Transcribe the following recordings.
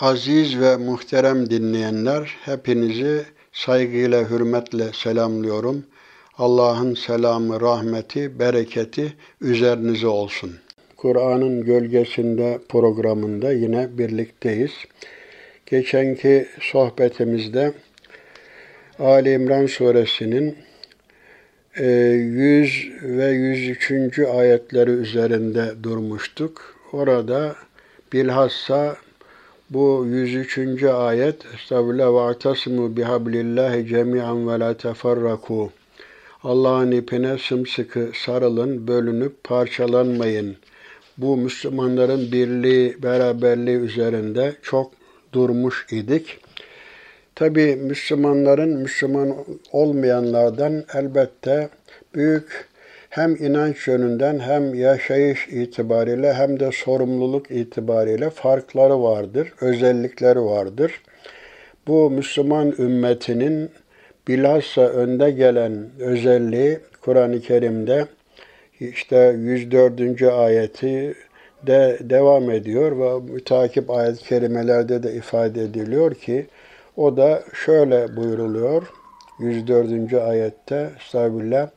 Aziz ve muhterem dinleyenler, hepinizi saygıyla, hürmetle selamlıyorum. Allah'ın selamı, rahmeti, bereketi üzerinize olsun. Kur'an'ın gölgesinde programında yine birlikteyiz. Geçenki sohbetimizde Ali İmran suresinin 100 e, ve 103. ayetleri üzerinde durmuştuk. Orada bilhassa bu 103. ayet Estağfirullah ve atasimu bihablillahi cemi'an ve la teferraku. Allah'ın ipine sımsıkı sarılın, bölünüp parçalanmayın. Bu Müslümanların birliği, beraberliği üzerinde çok durmuş idik. Tabi Müslümanların Müslüman olmayanlardan elbette büyük hem inanç yönünden hem yaşayış itibariyle hem de sorumluluk itibariyle farkları vardır, özellikleri vardır. Bu Müslüman ümmetinin bilhassa önde gelen özelliği Kur'an-ı Kerim'de işte 104. ayeti de devam ediyor ve mütakip ayet-i kerimelerde de ifade ediliyor ki o da şöyle buyuruluyor 104. ayette Estağfirullah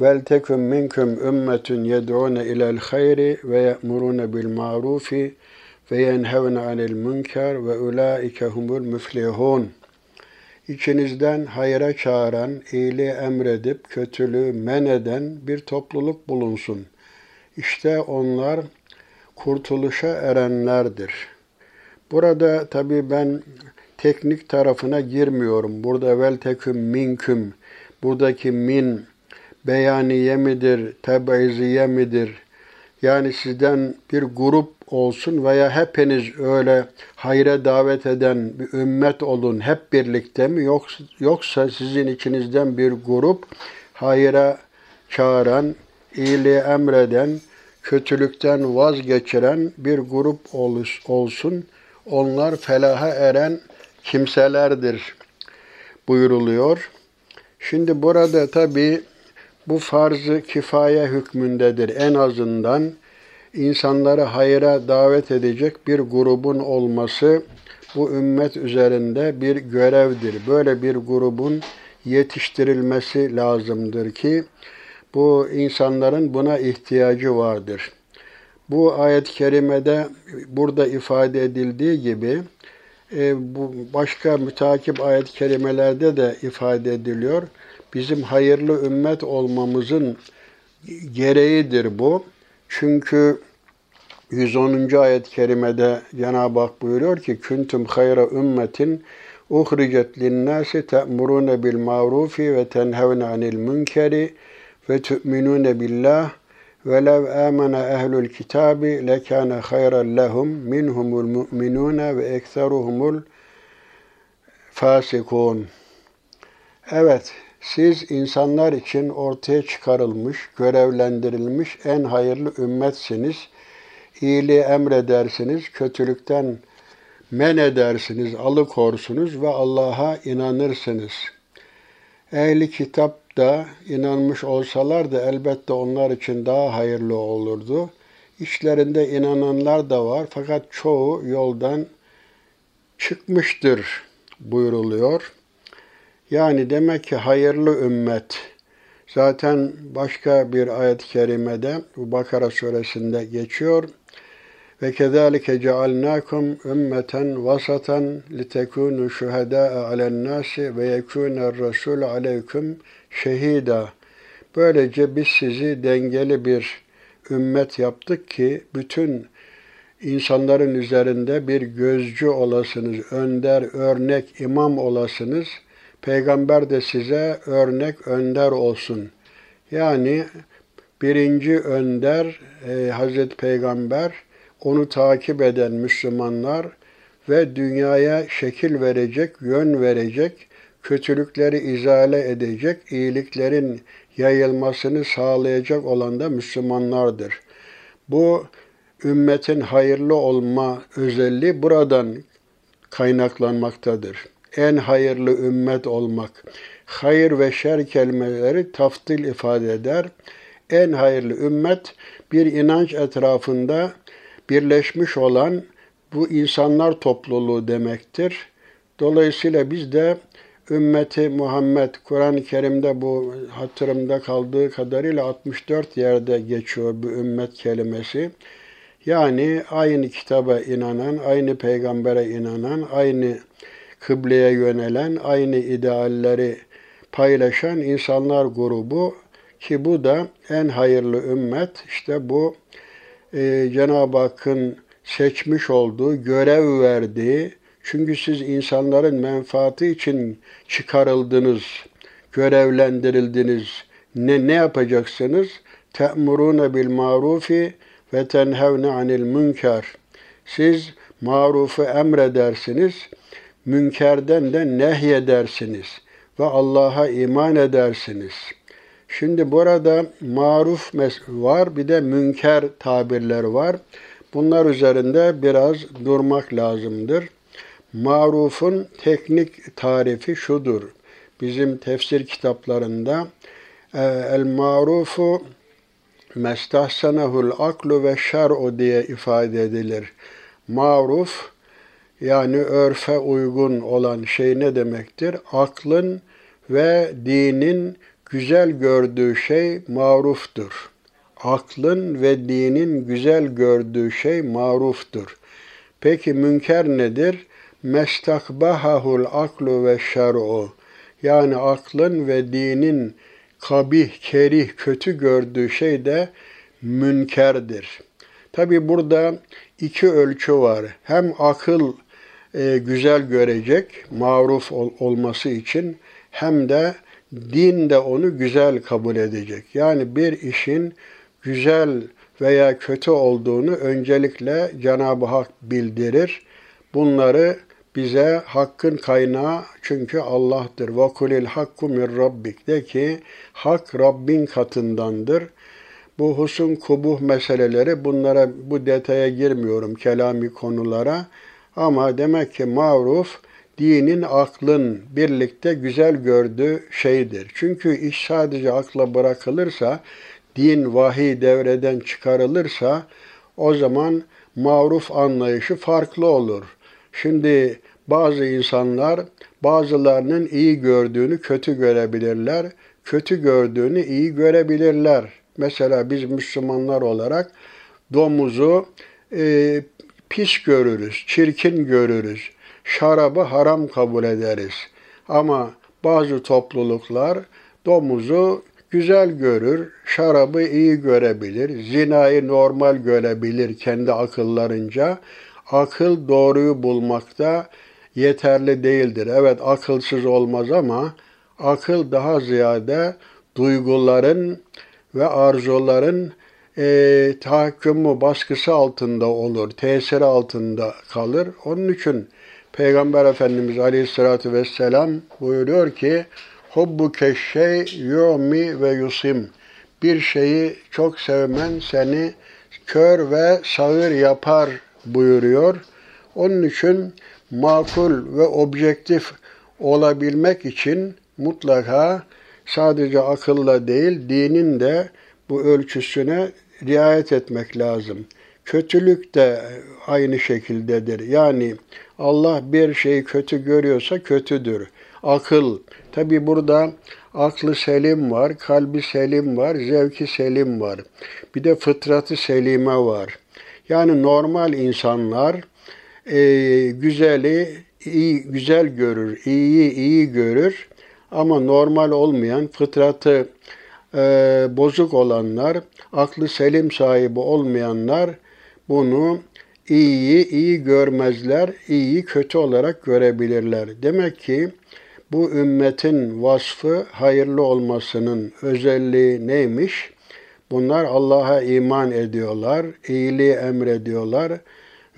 Vel tekun minkum ümmetun yed'une ilel hayri ve ye'murune bil ma'rufi ve yenhevne anil münker ve ulaike humul müflihun. İçinizden hayra çağıran, iyiliği emredip kötülüğü men eden bir topluluk bulunsun. İşte onlar kurtuluşa erenlerdir. Burada tabii ben teknik tarafına girmiyorum. Burada vel teküm minküm, buradaki min beyaniye midir, tebaiziye midir? Yani sizden bir grup olsun veya hepiniz öyle hayra davet eden bir ümmet olun hep birlikte mi? Yoksa, yoksa sizin içinizden bir grup hayra çağıran, iyiliği emreden, kötülükten vazgeçiren bir grup olsun. Onlar felaha eren kimselerdir buyuruluyor. Şimdi burada tabi bu farz-ı kifaye hükmündedir. En azından insanları hayra davet edecek bir grubun olması bu ümmet üzerinde bir görevdir. Böyle bir grubun yetiştirilmesi lazımdır ki bu insanların buna ihtiyacı vardır. Bu ayet-i kerimede burada ifade edildiği gibi e, bu başka mütakip ayet-i kerimelerde de ifade ediliyor bizim hayırlı ümmet olmamızın gereğidir bu. Çünkü 110. ayet-i kerimede Cenab-ı Hak buyuruyor ki Küntüm hayra ümmetin uhricet linnâsi te'murûne bil ma'rufi ve tenhevne anil münkeri ve tu'minûne billah ve lev âmene ehlül kitabi lekâne hayran lehum minhumul mu'minûne ve ekseruhumul fasikûn. Evet, siz insanlar için ortaya çıkarılmış, görevlendirilmiş en hayırlı ümmetsiniz. İyiliği emredersiniz, kötülükten men edersiniz, alıkorsunuz ve Allah'a inanırsınız. Ehli kitap da inanmış olsalar da elbette onlar için daha hayırlı olurdu. İçlerinde inananlar da var fakat çoğu yoldan çıkmıştır buyuruluyor. Yani demek ki hayırlı ümmet. Zaten başka bir ayet-i kerimede bu Bakara suresinde geçiyor. Ve kezalike cealnakum ümmeten vasatan litekunu şuhada'a alen nasi ve yekûner rasul aleyküm şehida. Böylece biz sizi dengeli bir ümmet yaptık ki bütün insanların üzerinde bir gözcü olasınız, önder, örnek, imam olasınız.'' Peygamber de size örnek önder olsun. Yani birinci önder e, Hazreti Peygamber, onu takip eden Müslümanlar ve dünyaya şekil verecek, yön verecek, kötülükleri izale edecek, iyiliklerin yayılmasını sağlayacak olan da Müslümanlardır. Bu ümmetin hayırlı olma özelliği buradan kaynaklanmaktadır en hayırlı ümmet olmak. Hayır ve şer kelimeleri taftil ifade eder. En hayırlı ümmet bir inanç etrafında birleşmiş olan bu insanlar topluluğu demektir. Dolayısıyla biz de ümmeti Muhammed Kur'an-ı Kerim'de bu hatırımda kaldığı kadarıyla 64 yerde geçiyor bu ümmet kelimesi. Yani aynı kitaba inanan, aynı peygambere inanan, aynı kıbleye yönelen, aynı idealleri paylaşan insanlar grubu ki bu da en hayırlı ümmet. İşte bu e, Cenab-ı Hakk'ın seçmiş olduğu, görev verdiği, çünkü siz insanların menfaati için çıkarıldınız, görevlendirildiniz. Ne ne yapacaksınız? Te'murune bil marufi ve tenhevne anil münker. Siz marufu emredersiniz, münkerden de nehyedersiniz ve Allah'a iman edersiniz. Şimdi burada maruf var, bir de münker tabirler var. Bunlar üzerinde biraz durmak lazımdır. Marufun teknik tarifi şudur. Bizim tefsir kitaplarında e, el marufu mestahsanehul aklu ve şer'u diye ifade edilir. Maruf yani örfe uygun olan şey ne demektir? Aklın ve dinin güzel gördüğü şey maruftur. Aklın ve dinin güzel gördüğü şey maruftur. Peki münker nedir? Mestakbahahul aklu ve şer'u. Yani aklın ve dinin kabih, kerih, kötü gördüğü şey de münkerdir. Tabi burada iki ölçü var. Hem akıl e, güzel görecek, maruf ol, olması için hem de din de onu güzel kabul edecek. Yani bir işin güzel veya kötü olduğunu öncelikle Cenab-ı Hak bildirir. Bunları bize hakkın kaynağı çünkü Allah'tır. Vakulil hakku min rabbik de ki hak Rabbin katındandır. Bu husun kubuh meseleleri bunlara bu detaya girmiyorum kelami konulara. Ama demek ki maruf dinin aklın birlikte güzel gördüğü şeydir. Çünkü iş sadece akla bırakılırsa, din vahiy devreden çıkarılırsa o zaman maruf anlayışı farklı olur. Şimdi bazı insanlar bazılarının iyi gördüğünü kötü görebilirler, kötü gördüğünü iyi görebilirler. Mesela biz Müslümanlar olarak domuzu e, pis görürüz, çirkin görürüz. Şarabı haram kabul ederiz. Ama bazı topluluklar domuzu güzel görür, şarabı iyi görebilir, zinayı normal görebilir kendi akıllarınca. Akıl doğruyu bulmakta yeterli değildir. Evet akılsız olmaz ama akıl daha ziyade duyguların ve arzuların e, tahakkümü, baskısı altında olur, tesiri altında kalır. Onun için Peygamber Efendimiz Aleyhisselatü Vesselam buyuruyor ki Hubbu keşşey yumi ve yusim. Bir şeyi çok sevmen seni kör ve sağır yapar buyuruyor. Onun için makul ve objektif olabilmek için mutlaka sadece akılla değil dinin de bu ölçüsüne riayet etmek lazım. Kötülük de aynı şekildedir. Yani Allah bir şeyi kötü görüyorsa kötüdür. Akıl, tabi burada aklı selim var, kalbi selim var, zevki selim var. Bir de fıtratı selime var. Yani normal insanlar e, güzeli iyi, güzel görür, iyiyi iyi görür. Ama normal olmayan, fıtratı e, bozuk olanlar, aklı selim sahibi olmayanlar bunu iyiyi iyi görmezler, iyiyi kötü olarak görebilirler. Demek ki bu ümmetin vasfı hayırlı olmasının özelliği neymiş? Bunlar Allah'a iman ediyorlar, iyiliği emrediyorlar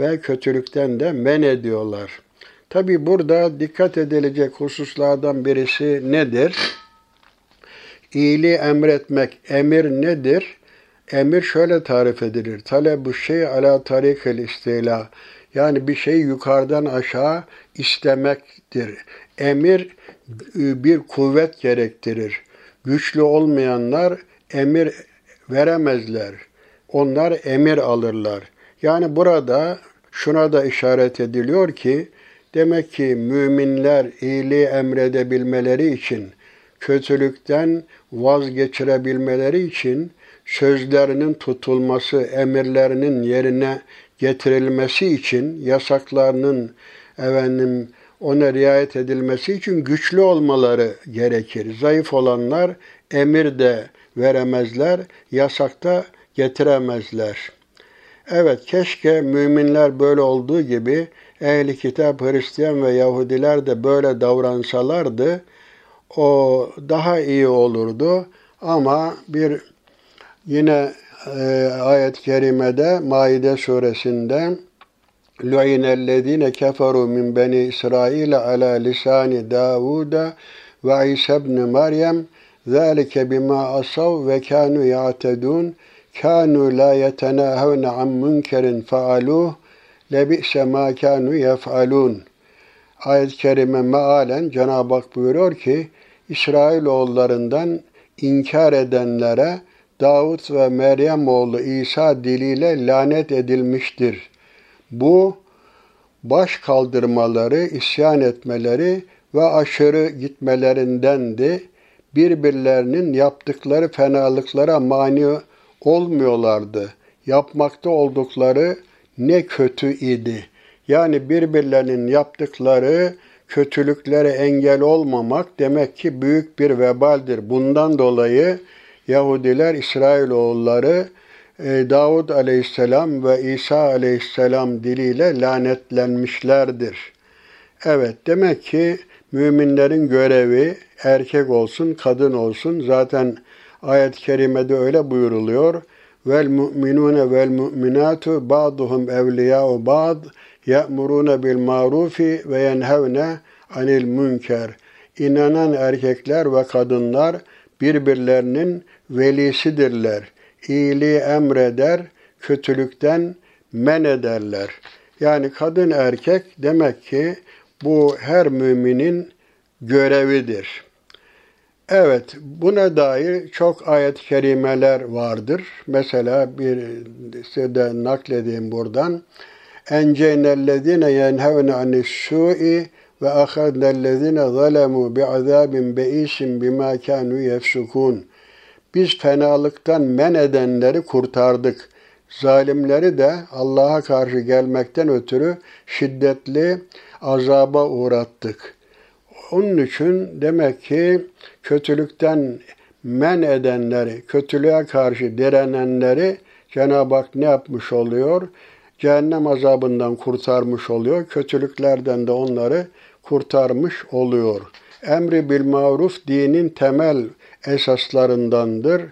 ve kötülükten de men ediyorlar. Tabi burada dikkat edilecek hususlardan birisi nedir? İyiliği emretmek, emir nedir? Emir şöyle tarif edilir. Talebu şey ala tarikel istila. Yani bir şey yukarıdan aşağı istemektir. Emir e, bir kuvvet gerektirir. Güçlü olmayanlar emir veremezler. Onlar emir alırlar. Yani burada şuna da işaret ediliyor ki demek ki müminler iyiliği emredebilmeleri için, kötülükten vazgeçirebilmeleri için sözlerinin tutulması, emirlerinin yerine getirilmesi için, yasaklarının efendim ona riayet edilmesi için güçlü olmaları gerekir. Zayıf olanlar emir de veremezler, yasakta getiremezler. Evet keşke müminler böyle olduğu gibi ehli kitap Hristiyan ve Yahudiler de böyle davransalardı o daha iyi olurdu. Ama bir yine e, ayet-i kerimede Maide suresinde Lu'inellezine keferu min beni İsrail ala lisani Davuda ve İsa ibn Meryem zâlike bima asav ve kânu ya'tedûn kânu la yetenâhevne an münkerin faaluh lebi'se mâ kânu yef'alûn Ayet-i Kerime mealen Cenab-ı Hak buyuruyor ki İsrailoğullarından inkar edenlere Davut ve Meryem oğlu İsa diliyle lanet edilmiştir. Bu baş kaldırmaları, isyan etmeleri ve aşırı gitmelerindendi. Birbirlerinin yaptıkları fenalıklara mani olmuyorlardı. Yapmakta oldukları ne kötü idi. Yani birbirlerinin yaptıkları kötülüklere engel olmamak demek ki büyük bir vebaldir. Bundan dolayı Yahudiler İsrailoğulları e, Davud aleyhisselam ve İsa aleyhisselam diliyle lanetlenmişlerdir. Evet demek ki müminlerin görevi erkek olsun, kadın olsun zaten ayet-i kerimede öyle buyuruluyor. Vel mu'minune vel mu'minatu ba'duhum evliya'u ba'd ya'muruna bil marufi ve yenhevne anil münker. İnanan erkekler ve kadınlar birbirlerinin velisidirler. İyiliği emreder, kötülükten men ederler. Yani kadın erkek demek ki bu her müminin görevidir. Evet, buna dair çok ayet-i kerimeler vardır. Mesela bir size de nakledeyim buradan. Enceynellezine yenhevne anis-su'i ve ahadnellezine zalemu bi'azabin beisin bima kanu yefsukun. Biz fenalıktan men edenleri kurtardık. Zalimleri de Allah'a karşı gelmekten ötürü şiddetli azaba uğrattık. Onun için demek ki kötülükten men edenleri, kötülüğe karşı direnenleri Cenab-ı Hak ne yapmış oluyor? Cehennem azabından kurtarmış oluyor. Kötülüklerden de onları kurtarmış oluyor. Emri bil maruf dinin temel esaslarındandır.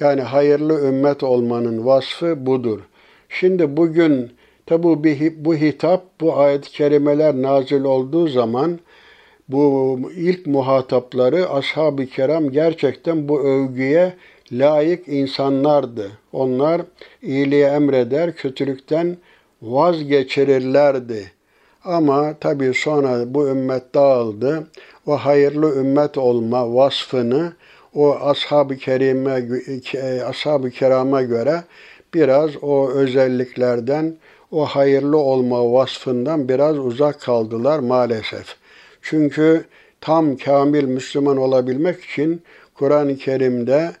Yani hayırlı ümmet olmanın vasfı budur. Şimdi bugün tabi bu hitap, bu ayet-i kerimeler nazil olduğu zaman bu ilk muhatapları ashab-ı kiram gerçekten bu övgüye layık insanlardı. Onlar iyiliği emreder, kötülükten vazgeçirirlerdi. Ama tabii sonra bu ümmet dağıldı. O hayırlı ümmet olma vasfını o ashab-ı kerime ashab-ı kirama göre biraz o özelliklerden, o hayırlı olma vasfından biraz uzak kaldılar maalesef. Çünkü tam kamil Müslüman olabilmek için Kur'an-ı Kerim'de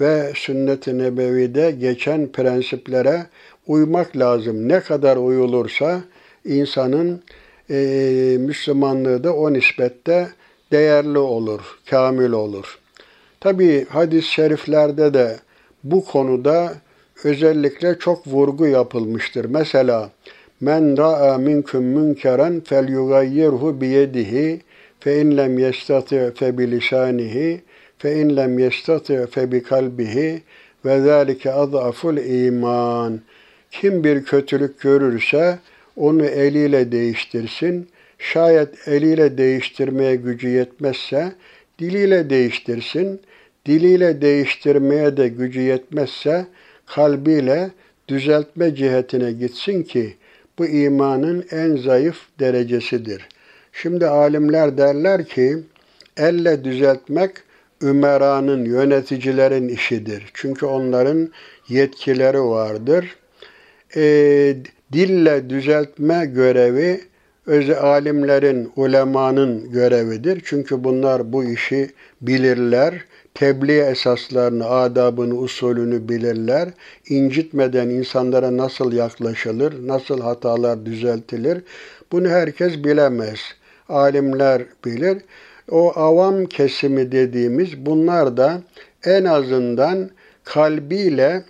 ve sünnet-i nebevide geçen prensiplere uymak lazım. Ne kadar uyulursa insanın e, Müslümanlığı da o nispette değerli olur, kamil olur. Tabi hadis-i şeriflerde de bu konuda özellikle çok vurgu yapılmıştır. Mesela men ra'a minkum münkeren fel yugayyirhu biyedihi fe in lem yestati fe bi lisanihi fe in lem yestati fe bi kalbihi ve zalike adaful iman. Kim bir kötülük görürse onu eliyle değiştirsin. Şayet eliyle değiştirmeye gücü yetmezse diliyle değiştirsin. Diliyle değiştirmeye de gücü yetmezse kalbiyle düzeltme cihetine gitsin ki bu imanın en zayıf derecesidir. Şimdi alimler derler ki elle düzeltmek ümeranın, yöneticilerin işidir. Çünkü onların yetkileri vardır. E, dille düzeltme görevi öz alimlerin, ulemanın görevidir. Çünkü bunlar bu işi bilirler. Tebliğ esaslarını, adabını, usulünü bilirler. İncitmeden insanlara nasıl yaklaşılır, nasıl hatalar düzeltilir bunu herkes bilemez. Alimler bilir. O avam kesimi dediğimiz bunlar da en azından kalbiyle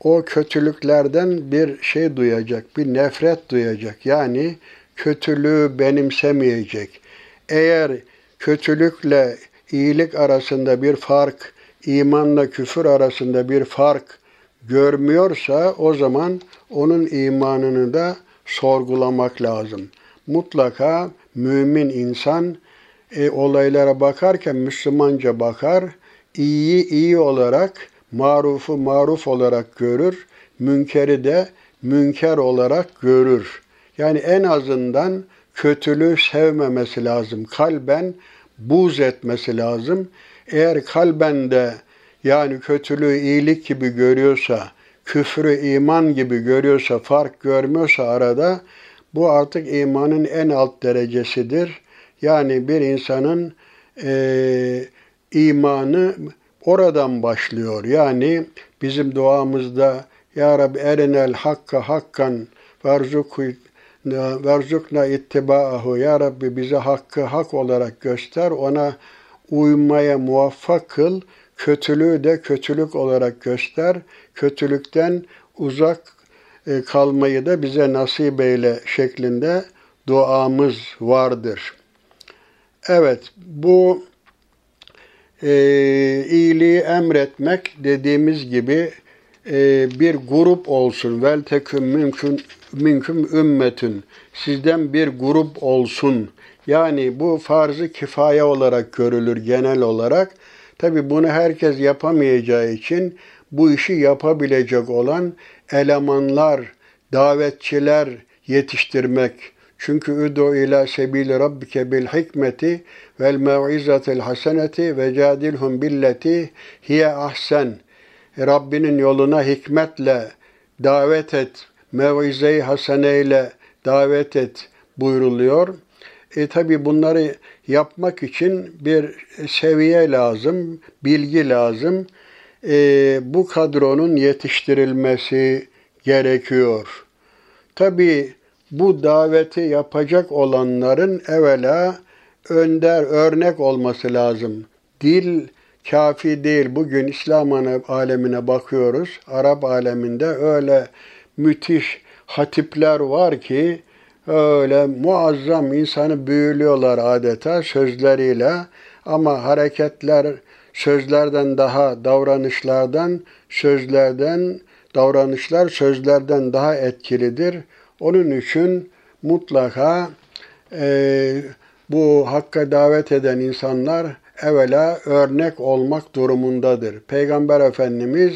o kötülüklerden bir şey duyacak, bir nefret duyacak. Yani kötülüğü benimsemeyecek. Eğer kötülükle iyilik arasında bir fark, imanla küfür arasında bir fark görmüyorsa o zaman onun imanını da sorgulamak lazım. Mutlaka mümin insan e, olaylara bakarken Müslümanca bakar, iyiyi iyi olarak, marufu maruf olarak görür, münkeri de münker olarak görür. Yani en azından kötülüğü sevmemesi lazım. Kalben buz etmesi lazım. Eğer kalben de yani kötülüğü iyilik gibi görüyorsa, küfrü iman gibi görüyorsa, fark görmüyorsa arada bu artık imanın en alt derecesidir. Yani bir insanın e, imanı oradan başlıyor. Yani bizim duamızda Ya Rabbi erinel hakka hakkan verzukna ittiba'ahu Ya Rabbi bize hakkı hak olarak göster, ona uymaya muvaffak kıl, kötülüğü de kötülük olarak göster, kötülükten uzak e, kalmayı da bize nasip eyle şeklinde duamız vardır. Evet, bu e, iyiliği emretmek dediğimiz gibi e, bir grup olsun. Vel teküm mümkün mümkün ümmetün. Sizden bir grup olsun. Yani bu farzı kifaya olarak görülür genel olarak. Tabi bunu herkes yapamayacağı için bu işi yapabilecek olan elemanlar, davetçiler yetiştirmek. Çünkü üdu ila sebili rabbike bil hikmeti vel mev'izatil haseneti ve cadilhum billeti hiye ahsen. Rabbinin yoluna hikmetle davet et, mevize-i haseneyle davet et buyruluyor. E tabi bunları yapmak için bir seviye lazım, bilgi lazım. E, bu kadronun yetiştirilmesi gerekiyor. Tabi bu daveti yapacak olanların evvela önder, örnek olması lazım. Dil kafi değil. Bugün İslam alemine bakıyoruz. Arap aleminde öyle müthiş hatipler var ki öyle muazzam insanı büyülüyorlar adeta sözleriyle ama hareketler sözlerden daha davranışlardan sözlerden davranışlar sözlerden daha etkilidir. Onun için mutlaka e, bu hakka davet eden insanlar evvela örnek olmak durumundadır. Peygamber Efendimiz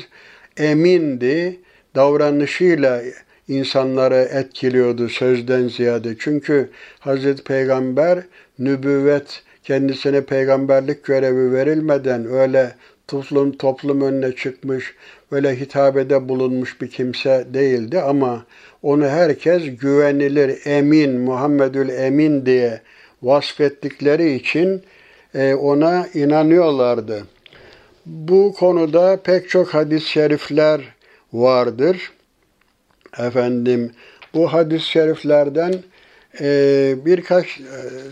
emindi, davranışıyla insanları etkiliyordu sözden ziyade. Çünkü Hazreti Peygamber nübüvvet kendisine peygamberlik görevi verilmeden öyle toplum toplum önüne çıkmış, öyle hitabede bulunmuş bir kimse değildi ama onu herkes güvenilir, emin, Muhammedül Emin diye vasfettikleri için e, ona inanıyorlardı. Bu konuda pek çok hadis-i şerifler vardır. Efendim bu hadis-i şeriflerden e, birkaç e,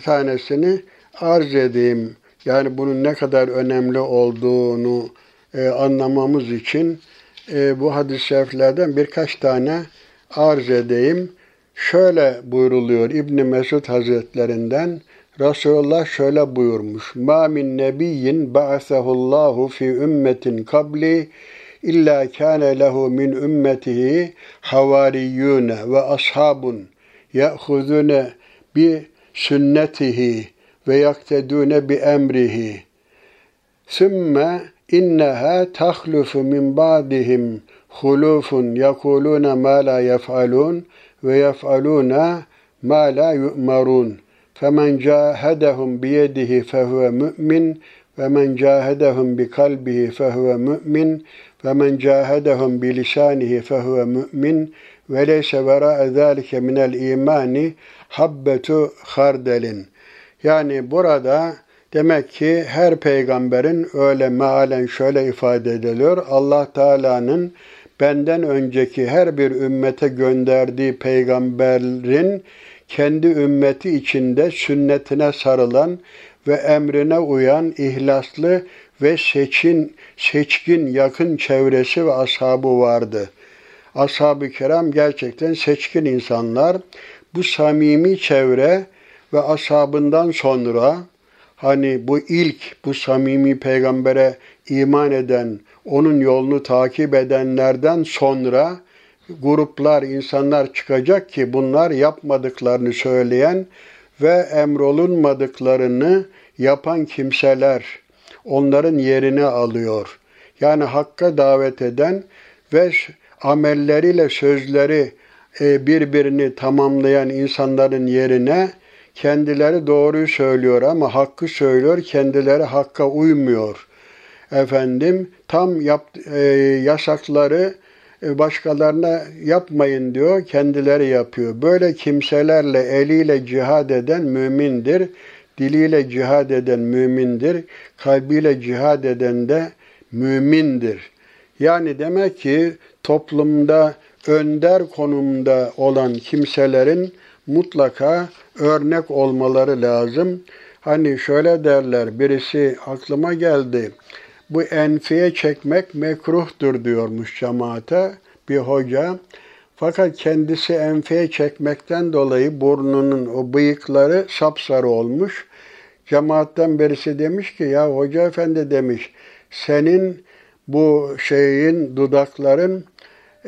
tanesini arz edeyim. Yani bunun ne kadar önemli olduğunu e, anlamamız için e, bu hadis-i şeriflerden birkaç tane arz edeyim. Şöyle buyruluyor İbn Mesud Hazretlerinden Resulullah şöyle buyurmuş. Ma min nebiyyin ba'asehullahu fi ümmetin kabli illa kâne lehu min ümmetihi havariyyûne ve ashabun ya'hudune bi sünnetihi ويقتدون بأمره. ثم إنها تخلف من بعضهم خلوف يقولون ما لا يفعلون ويفعلون ما لا يؤمرون. فمن جاهدهم بيده فهو مؤمن ومن جاهدهم بقلبه فهو مؤمن ومن جاهدهم بلسانه فهو مؤمن. وليس وراء ذلك من الإيمان حبة خردل. Yani burada demek ki her peygamberin öyle mealen şöyle ifade ediliyor. Allah Teala'nın benden önceki her bir ümmete gönderdiği peygamberin kendi ümmeti içinde sünnetine sarılan ve emrine uyan ihlaslı ve seçin, seçkin yakın çevresi ve ashabı vardı. Ashab-ı kiram gerçekten seçkin insanlar. Bu samimi çevre ve ashabından sonra hani bu ilk bu samimi peygambere iman eden, onun yolunu takip edenlerden sonra gruplar, insanlar çıkacak ki bunlar yapmadıklarını söyleyen ve emrolunmadıklarını yapan kimseler onların yerini alıyor. Yani hakka davet eden ve amelleriyle sözleri e, birbirini tamamlayan insanların yerine kendileri doğruyu söylüyor ama hakkı söylüyor, kendileri hakka uymuyor. Efendim tam yap, e, yasakları e, başkalarına yapmayın diyor, kendileri yapıyor. Böyle kimselerle eliyle cihad eden mümindir, diliyle cihad eden mümindir, kalbiyle cihad eden de mümindir. Yani demek ki toplumda önder konumda olan kimselerin mutlaka örnek olmaları lazım. Hani şöyle derler, birisi aklıma geldi. Bu enfiye çekmek mekruhtur diyormuş cemaate bir hoca. Fakat kendisi enfiye çekmekten dolayı burnunun o bıyıkları sapsarı olmuş. Cemaatten birisi demiş ki ya hoca efendi demiş senin bu şeyin dudakların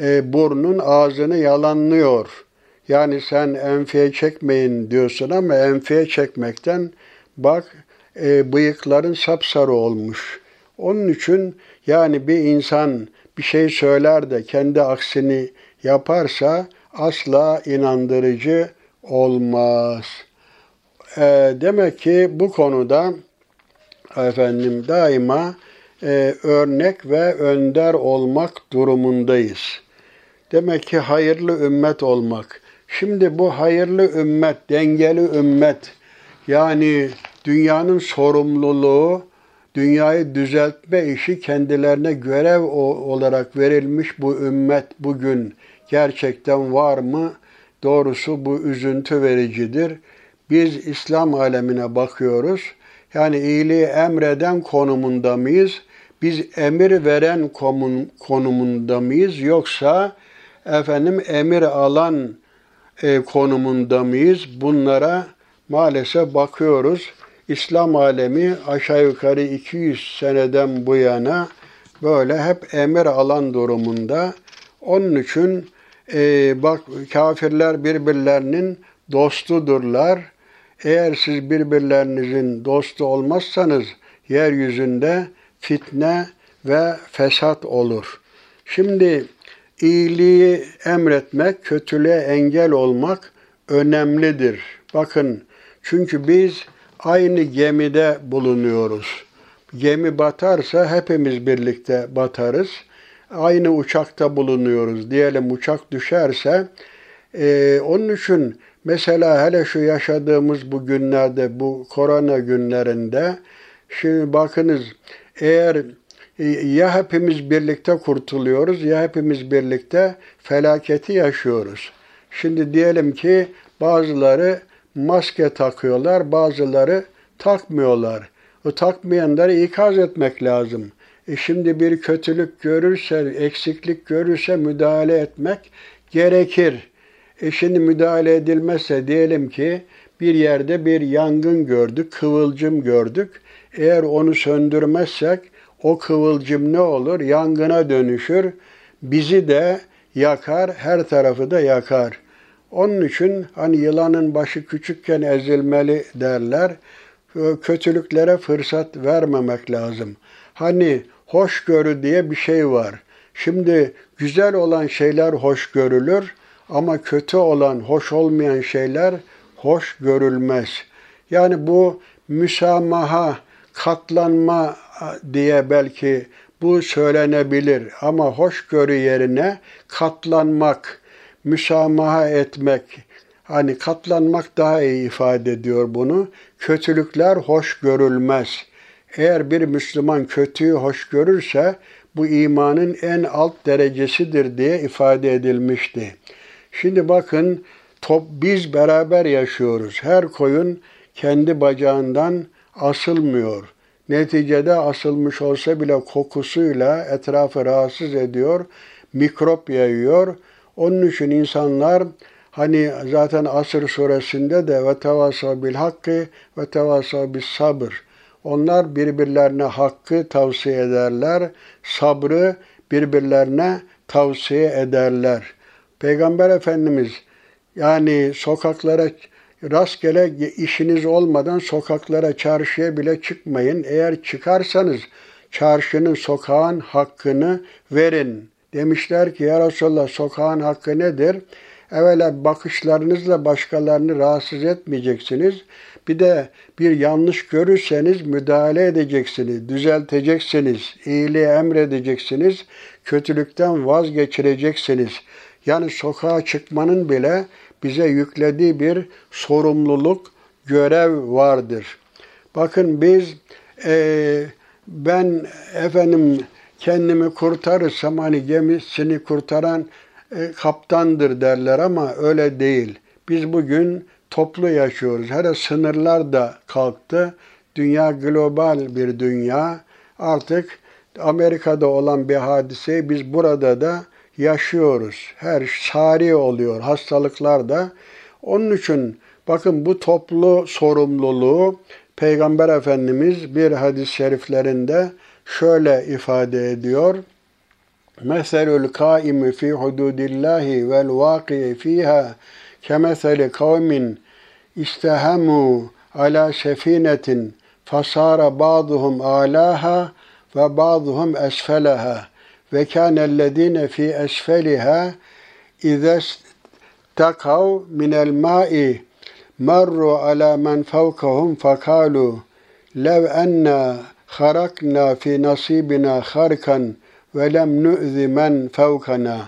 e, burnun ağzını yalanlıyor. Yani sen enfiye çekmeyin diyorsun ama enfiye çekmekten bak e, bıyıkların sapsarı olmuş. Onun için yani bir insan bir şey söyler de kendi aksini yaparsa asla inandırıcı olmaz. E, demek ki bu konuda efendim daima e, örnek ve önder olmak durumundayız. Demek ki hayırlı ümmet olmak. Şimdi bu hayırlı ümmet, dengeli ümmet yani dünyanın sorumluluğu, dünyayı düzeltme işi kendilerine görev olarak verilmiş bu ümmet bugün gerçekten var mı? Doğrusu bu üzüntü vericidir. Biz İslam alemine bakıyoruz. Yani iyiliği emreden konumunda mıyız? Biz emir veren konumunda mıyız? Yoksa efendim emir alan e, konumunda mıyız? Bunlara maalesef bakıyoruz. İslam alemi aşağı yukarı 200 seneden bu yana böyle hep emir alan durumunda. Onun için e, bak kafirler birbirlerinin dostudurlar. Eğer siz birbirlerinizin dostu olmazsanız yeryüzünde fitne ve fesat olur. Şimdi iyiliği emretmek, kötülüğe engel olmak önemlidir. Bakın çünkü biz aynı gemide bulunuyoruz. Gemi batarsa hepimiz birlikte batarız. Aynı uçakta bulunuyoruz. Diyelim uçak düşerse e, onun için mesela hele şu yaşadığımız bu günlerde, bu korona günlerinde şimdi bakınız eğer ya hepimiz birlikte kurtuluyoruz ya hepimiz birlikte felaketi yaşıyoruz. Şimdi diyelim ki bazıları maske takıyorlar, bazıları takmıyorlar. O takmayanları ikaz etmek lazım. E şimdi bir kötülük görürse, eksiklik görürse müdahale etmek gerekir. E şimdi müdahale edilmezse diyelim ki bir yerde bir yangın gördük, kıvılcım gördük. Eğer onu söndürmezsek o kıvılcım ne olur? Yangına dönüşür. Bizi de yakar, her tarafı da yakar. Onun için hani yılanın başı küçükken ezilmeli derler. Kötülüklere fırsat vermemek lazım. Hani hoşgörü diye bir şey var. Şimdi güzel olan şeyler hoş görülür ama kötü olan, hoş olmayan şeyler hoş görülmez. Yani bu müsamaha, katlanma diye belki bu söylenebilir ama hoşgörü yerine katlanmak, müsamaha etmek, hani katlanmak daha iyi ifade ediyor bunu. Kötülükler hoş görülmez. Eğer bir Müslüman kötüyü hoş görürse bu imanın en alt derecesidir diye ifade edilmişti. Şimdi bakın top biz beraber yaşıyoruz. Her koyun kendi bacağından asılmıyor. Neticede asılmış olsa bile kokusuyla etrafı rahatsız ediyor, mikrop yayıyor. Onun için insanlar hani zaten Asır suresinde de ve tevasav bil hakkı ve tevasav bis sabır. Onlar birbirlerine hakkı tavsiye ederler, sabrı birbirlerine tavsiye ederler. Peygamber Efendimiz yani sokaklara rastgele işiniz olmadan sokaklara, çarşıya bile çıkmayın. Eğer çıkarsanız çarşının, sokağın hakkını verin. Demişler ki ya Resulallah sokağın hakkı nedir? Evvela bakışlarınızla başkalarını rahatsız etmeyeceksiniz. Bir de bir yanlış görürseniz müdahale edeceksiniz, düzelteceksiniz, iyiliği emredeceksiniz, kötülükten vazgeçireceksiniz. Yani sokağa çıkmanın bile bize yüklediği bir sorumluluk, görev vardır. Bakın biz e, ben efendim kendimi kurtarırsam hani gemisini kurtaran e, kaptandır derler ama öyle değil. Biz bugün toplu yaşıyoruz. Hele sınırlar da kalktı. Dünya global bir dünya. Artık Amerika'da olan bir hadiseyi biz burada da yaşıyoruz. Her sari oluyor hastalıklar da. Onun için bakın bu toplu sorumluluğu Peygamber Efendimiz bir hadis-i şeriflerinde şöyle ifade ediyor. Meselul kaimi fi hududillahi vel vaki'i fiha kemeseli kavmin istehemu ala sefinetin fasara ba'duhum alaha ve ba'duhum esfelaha ve kânellezîne fî esfeliha izestakav minel ma'i marru ala men fevkahum fekalu lev enna harakna fi nasibina harkan ve lem nu'zi men fevkana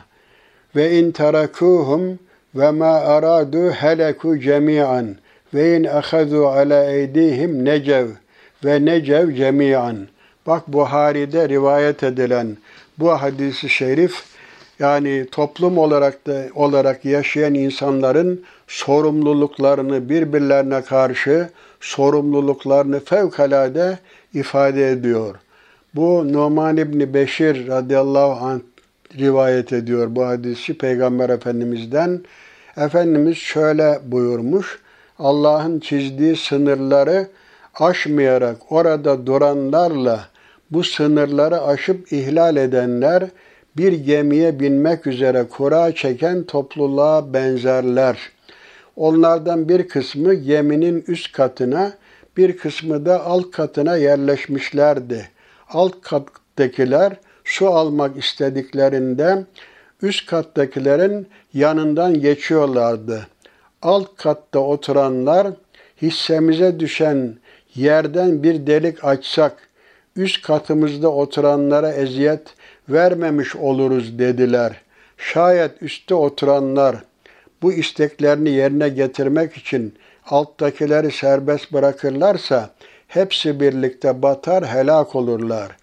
ve in terakuhum ve ma aradu heleku cemi'an ve in ahazu ala eydihim necev ve necev cemi'an. Bak Buhari'de rivayet edilen bu hadisi şerif yani toplum olarak da olarak yaşayan insanların sorumluluklarını birbirlerine karşı sorumluluklarını fevkalade ifade ediyor. Bu Numan İbni Beşir radıyallahu anh rivayet ediyor bu hadisi Peygamber Efendimiz'den. Efendimiz şöyle buyurmuş. Allah'ın çizdiği sınırları aşmayarak orada duranlarla bu sınırları aşıp ihlal edenler bir gemiye binmek üzere kura çeken topluluğa benzerler. Onlardan bir kısmı geminin üst katına, bir kısmı da alt katına yerleşmişlerdi. Alt kattakiler su almak istediklerinde üst kattakilerin yanından geçiyorlardı. Alt katta oturanlar hissemize düşen yerden bir delik açsak üst katımızda oturanlara eziyet vermemiş oluruz dediler. Şayet üstte oturanlar bu isteklerini yerine getirmek için alttakileri serbest bırakırlarsa hepsi birlikte batar, helak olurlar.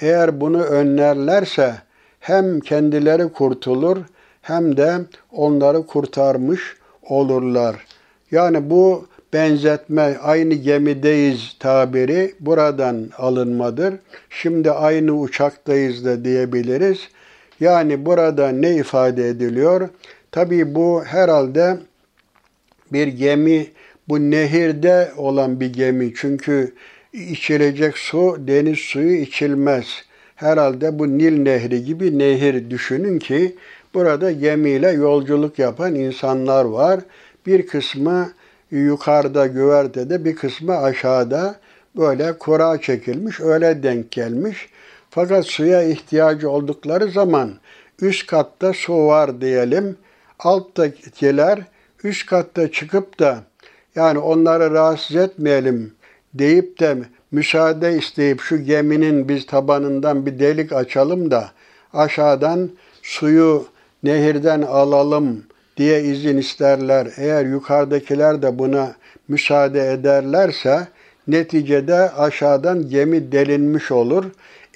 Eğer bunu önlerlerse hem kendileri kurtulur hem de onları kurtarmış olurlar. Yani bu benzetme, aynı gemideyiz tabiri buradan alınmadır. Şimdi aynı uçaktayız da diyebiliriz. Yani burada ne ifade ediliyor? Tabii bu herhalde bir gemi, bu nehirde olan bir gemi. Çünkü içilecek su, deniz suyu içilmez. Herhalde bu Nil Nehri gibi nehir düşünün ki burada gemiyle yolculuk yapan insanlar var. Bir kısmı yukarıda güvertede bir kısmı aşağıda böyle kura çekilmiş öyle denk gelmiş. Fakat suya ihtiyacı oldukları zaman üst katta su var diyelim. Alttakiler üst katta çıkıp da yani onları rahatsız etmeyelim deyip de müsaade isteyip şu geminin biz tabanından bir delik açalım da aşağıdan suyu nehirden alalım diye izin isterler. Eğer yukarıdakiler de buna müsaade ederlerse neticede aşağıdan gemi delinmiş olur.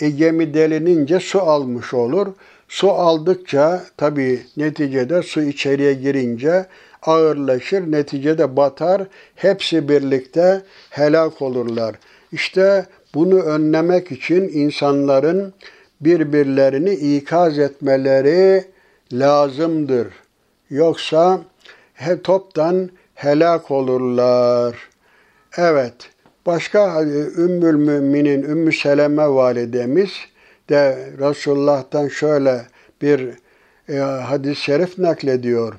E gemi delinince su almış olur. Su aldıkça tabii neticede su içeriye girince ağırlaşır, neticede batar. Hepsi birlikte helak olurlar. İşte bunu önlemek için insanların birbirlerini ikaz etmeleri lazımdır. Yoksa he, toptan helak olurlar. Evet, başka Ümmül Müminin Ümmü Seleme validemiz de Resulullah'tan şöyle bir e, hadis-i şerif naklediyor.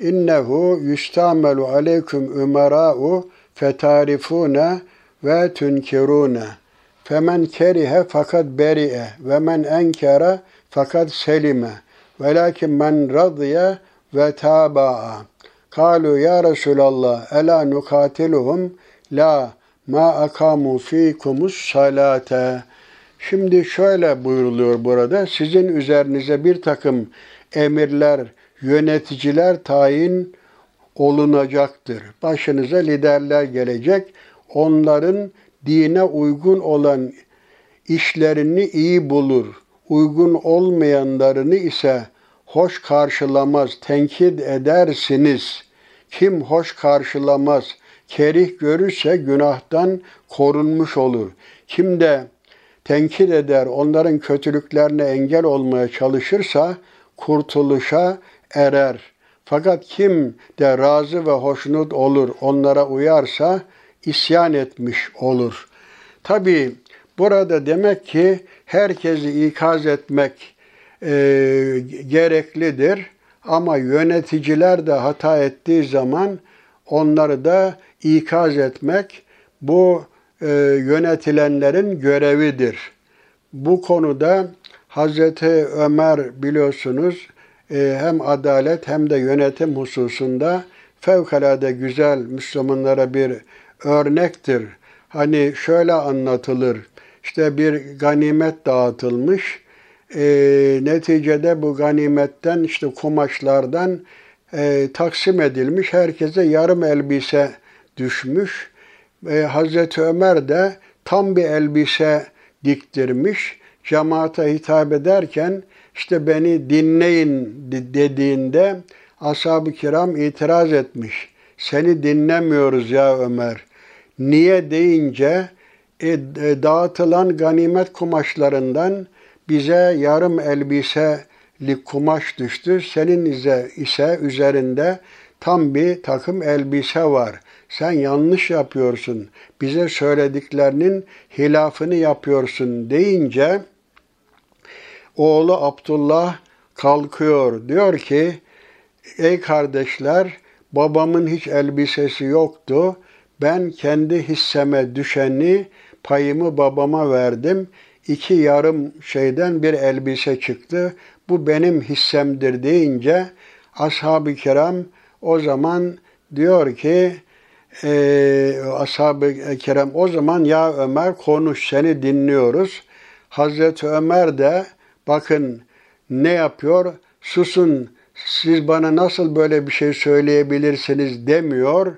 İnnehu yustamelu aleyküm ümera'u fetarifune ve tunkirune. Femen kerihe fakat beri'e ve men enkere fakat selime. Velakin men radiye ve taba'a. Kalu ya Resulallah ela nukatiluhum la ma akamu fikumus salate. Şimdi şöyle buyuruluyor burada. Sizin üzerinize bir takım emirler, yöneticiler tayin olunacaktır. Başınıza liderler gelecek. Onların dine uygun olan işlerini iyi bulur. Uygun olmayanlarını ise hoş karşılamaz, tenkit edersiniz. Kim hoş karşılamaz, kerih görürse günahtan korunmuş olur. Kim de tenkit eder, onların kötülüklerine engel olmaya çalışırsa kurtuluşa erer. Fakat kim de razı ve hoşnut olur, onlara uyarsa isyan etmiş olur. Tabi burada demek ki herkesi ikaz etmek e, gereklidir. Ama yöneticiler de hata ettiği zaman onları da ikaz etmek bu e, yönetilenlerin görevidir. Bu konuda Hazreti Ömer biliyorsunuz e, hem adalet hem de yönetim hususunda fevkalade güzel Müslümanlara bir örnektir. Hani şöyle anlatılır. İşte bir ganimet dağıtılmış. E, neticede bu ganimetten işte kumaşlardan e, taksim edilmiş. Herkese yarım elbise düşmüş. E, Hazreti Ömer de tam bir elbise diktirmiş. Cemaate hitap ederken işte beni dinleyin dediğinde ashab-ı kiram itiraz etmiş. Seni dinlemiyoruz ya Ömer. Niye deyince e, e, dağıtılan ganimet kumaşlarından bize yarım elbiselik kumaş düştü. Senin ise, ise üzerinde tam bir takım elbise var. Sen yanlış yapıyorsun. Bize söylediklerinin hilafını yapıyorsun deyince oğlu Abdullah kalkıyor. Diyor ki ey kardeşler babamın hiç elbisesi yoktu. Ben kendi hisseme düşeni payımı babama verdim. İki yarım şeyden bir elbise çıktı. Bu benim hissemdir deyince ashab-ı kiram o zaman diyor ki e, ashab-ı kiram o zaman ya Ömer konuş seni dinliyoruz. Hazreti Ömer de bakın ne yapıyor? Susun siz bana nasıl böyle bir şey söyleyebilirsiniz demiyor.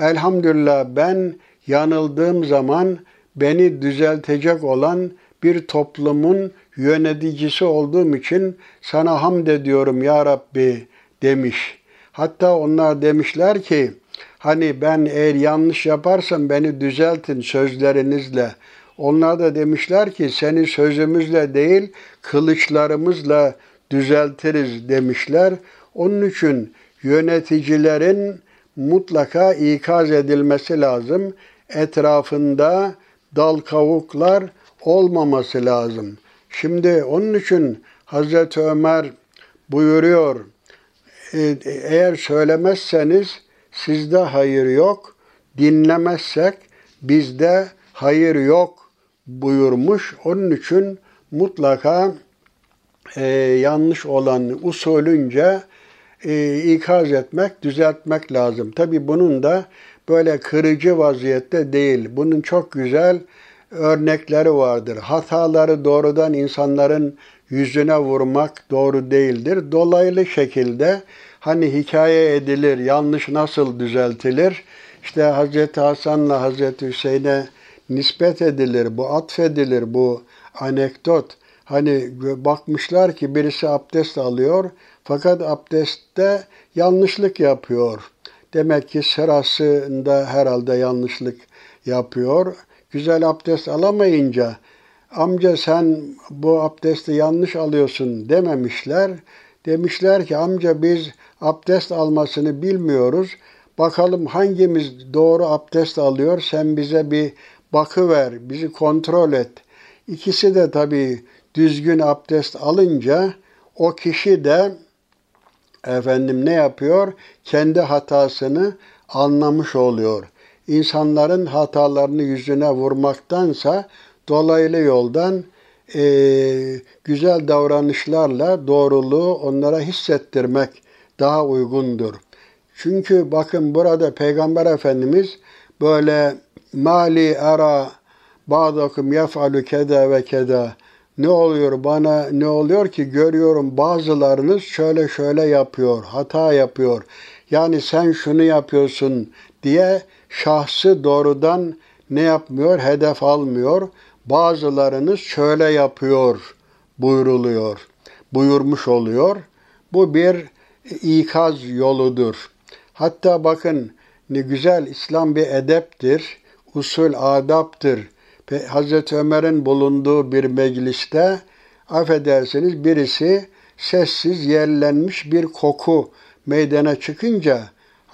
Elhamdülillah ben yanıldığım zaman beni düzeltecek olan bir toplumun yöneticisi olduğum için sana hamd ediyorum ya Rabbi demiş. Hatta onlar demişler ki hani ben eğer yanlış yaparsam beni düzeltin sözlerinizle. Onlar da demişler ki seni sözümüzle değil kılıçlarımızla düzeltiriz demişler. Onun için yöneticilerin mutlaka ikaz edilmesi lazım. Etrafında dal kavuklar olmaması lazım. Şimdi onun için Hazreti Ömer buyuruyor, e, eğer söylemezseniz sizde hayır yok, dinlemezsek bizde hayır yok buyurmuş. Onun için mutlaka e, yanlış olan usulünce e, ikaz etmek, düzeltmek lazım. Tabi bunun da böyle kırıcı vaziyette değil. Bunun çok güzel örnekleri vardır. Hataları doğrudan insanların yüzüne vurmak doğru değildir. Dolaylı şekilde hani hikaye edilir, yanlış nasıl düzeltilir? İşte Hazreti Hasan'la Hazreti Hüseyin'e nispet edilir, bu atfedilir, bu anekdot. Hani bakmışlar ki birisi abdest alıyor fakat abdestte yanlışlık yapıyor. Demek ki sırasında herhalde yanlışlık yapıyor. Güzel abdest alamayınca amca sen bu abdesti yanlış alıyorsun dememişler. Demişler ki amca biz abdest almasını bilmiyoruz. Bakalım hangimiz doğru abdest alıyor sen bize bir bakıver, bizi kontrol et. İkisi de tabii düzgün abdest alınca o kişi de efendim ne yapıyor? Kendi hatasını anlamış oluyor. İnsanların hatalarını yüzüne vurmaktansa dolaylı yoldan e, güzel davranışlarla doğruluğu onlara hissettirmek daha uygundur. Çünkü bakın burada Peygamber Efendimiz böyle mali ara ba'dakum yef'alu keda ve keda ne oluyor bana ne oluyor ki görüyorum bazılarınız şöyle şöyle yapıyor, hata yapıyor. Yani sen şunu yapıyorsun diye şahsı doğrudan ne yapmıyor? Hedef almıyor. Bazılarınız şöyle yapıyor buyruluyor. Buyurmuş oluyor. Bu bir ikaz yoludur. Hatta bakın ne güzel İslam bir edeptir, usul adaptır. Hazreti Ömer'in bulunduğu bir mecliste affedersiniz birisi sessiz yerlenmiş bir koku meydana çıkınca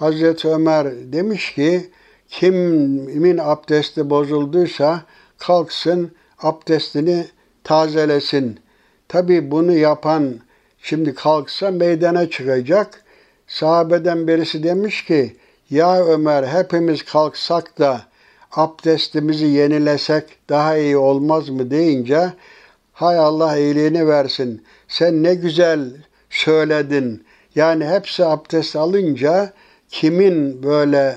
Hazreti Ömer demiş ki kimin abdesti bozulduysa kalksın abdestini tazelesin. Tabi bunu yapan şimdi kalksa meydana çıkacak. Sahabeden birisi demiş ki ya Ömer hepimiz kalksak da abdestimizi yenilesek daha iyi olmaz mı deyince hay Allah iyiliğini versin. Sen ne güzel söyledin. Yani hepsi abdest alınca kimin böyle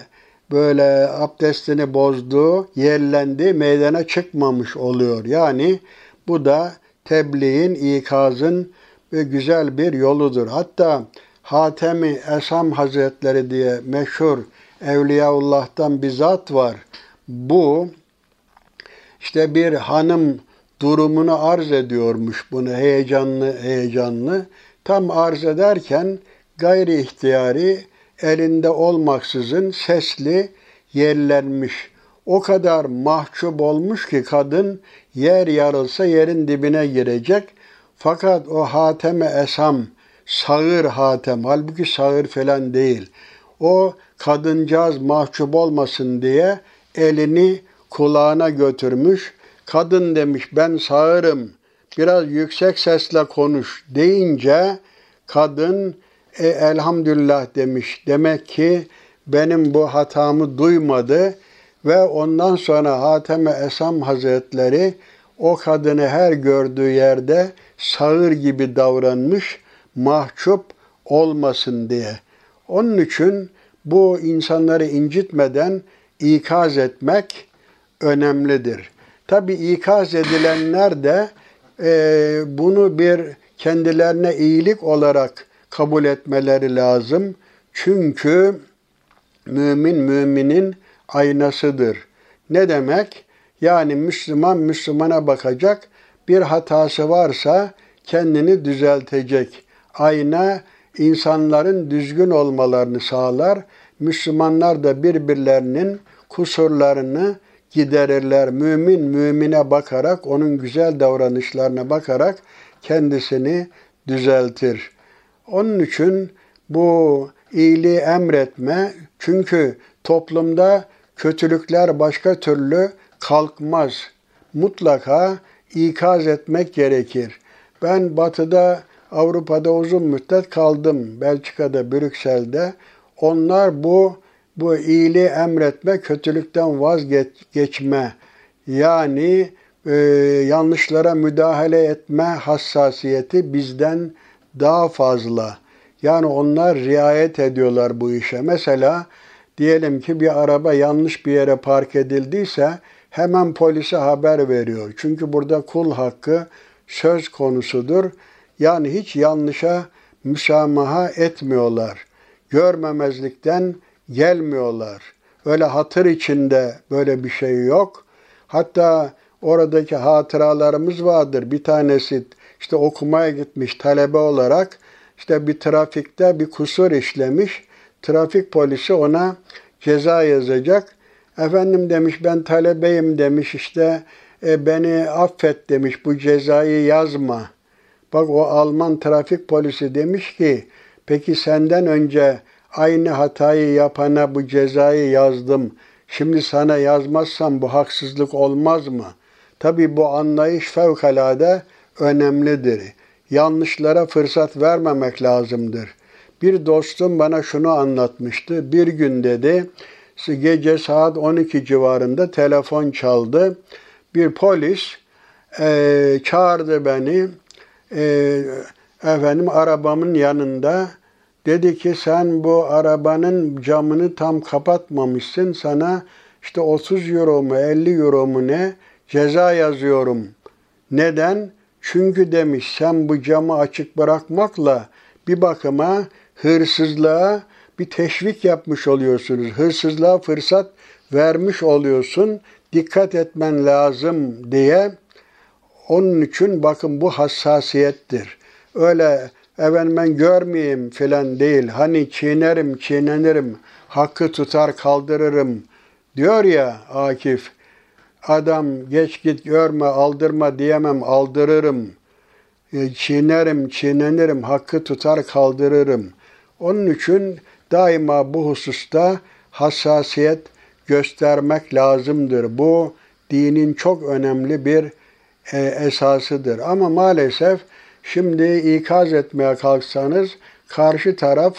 böyle abdestini bozduğu, yerlendi, meydana çıkmamış oluyor. Yani bu da tebliğin, ikazın ve güzel bir yoludur. Hatta Hatemi Esam Hazretleri diye meşhur Evliyaullah'tan bir zat var. Bu işte bir hanım durumunu arz ediyormuş bunu heyecanlı heyecanlı. Tam arz ederken gayri ihtiyari elinde olmaksızın sesli yerlenmiş. O kadar mahcup olmuş ki kadın yer yarılsa yerin dibine girecek. Fakat o hateme esam, sağır hatem, halbuki sağır falan değil. O kadıncağız mahcup olmasın diye elini kulağına götürmüş. Kadın demiş ben sağırım, biraz yüksek sesle konuş deyince kadın e, elhamdülillah demiş. Demek ki benim bu hatamı duymadı ve ondan sonra Hateme Esam Hazretleri o kadını her gördüğü yerde sağır gibi davranmış, mahcup olmasın diye. Onun için bu insanları incitmeden ikaz etmek önemlidir. Tabi ikaz edilenler de e, bunu bir kendilerine iyilik olarak kabul etmeleri lazım. Çünkü mümin müminin aynasıdır. Ne demek? Yani Müslüman Müslümana bakacak, bir hatası varsa kendini düzeltecek. Ayna insanların düzgün olmalarını sağlar. Müslümanlar da birbirlerinin kusurlarını giderirler. Mümin mümine bakarak, onun güzel davranışlarına bakarak kendisini düzeltir. Onun için bu iyiliği emretme çünkü toplumda kötülükler başka türlü kalkmaz. Mutlaka ikaz etmek gerekir. Ben batıda Avrupa'da uzun müddet kaldım. Belçika'da, Brüksel'de. Onlar bu bu iyiliği emretme, kötülükten vazgeçme yani e, yanlışlara müdahale etme hassasiyeti bizden daha fazla. Yani onlar riayet ediyorlar bu işe. Mesela diyelim ki bir araba yanlış bir yere park edildiyse hemen polise haber veriyor. Çünkü burada kul hakkı söz konusudur. Yani hiç yanlışa müsamaha etmiyorlar. Görmemezlikten gelmiyorlar. Öyle hatır içinde böyle bir şey yok. Hatta oradaki hatıralarımız vardır. Bir tanesi işte okumaya gitmiş talebe olarak işte bir trafikte bir kusur işlemiş. Trafik polisi ona ceza yazacak. Efendim demiş ben talebeyim demiş işte e, beni affet demiş bu cezayı yazma. Bak o Alman trafik polisi demiş ki peki senden önce aynı hatayı yapana bu cezayı yazdım. Şimdi sana yazmazsam bu haksızlık olmaz mı? Tabi bu anlayış fevkalade önemlidir. Yanlışlara fırsat vermemek lazımdır. Bir dostum bana şunu anlatmıştı. Bir gün dedi, gece saat 12 civarında telefon çaldı. Bir polis e, çağırdı beni. E, efendim arabamın yanında dedi ki sen bu arabanın camını tam kapatmamışsın. Sana işte 30 euro mu 50 euro mu ne ceza yazıyorum. Neden? Çünkü demiş sen bu camı açık bırakmakla bir bakıma hırsızlığa bir teşvik yapmış oluyorsunuz. Hırsızlığa fırsat vermiş oluyorsun. Dikkat etmen lazım diye. Onun için bakın bu hassasiyettir. Öyle efendim ben görmeyeyim filan değil. Hani çiğnerim, çiğnenirim, hakkı tutar kaldırırım diyor ya Akif. Adam geç git görme aldırma diyemem aldırırım. E, çiğnerim çiğnenirim hakkı tutar kaldırırım. Onun için daima bu hususta hassasiyet göstermek lazımdır. Bu dinin çok önemli bir e, esasıdır. Ama maalesef şimdi ikaz etmeye kalksanız karşı taraf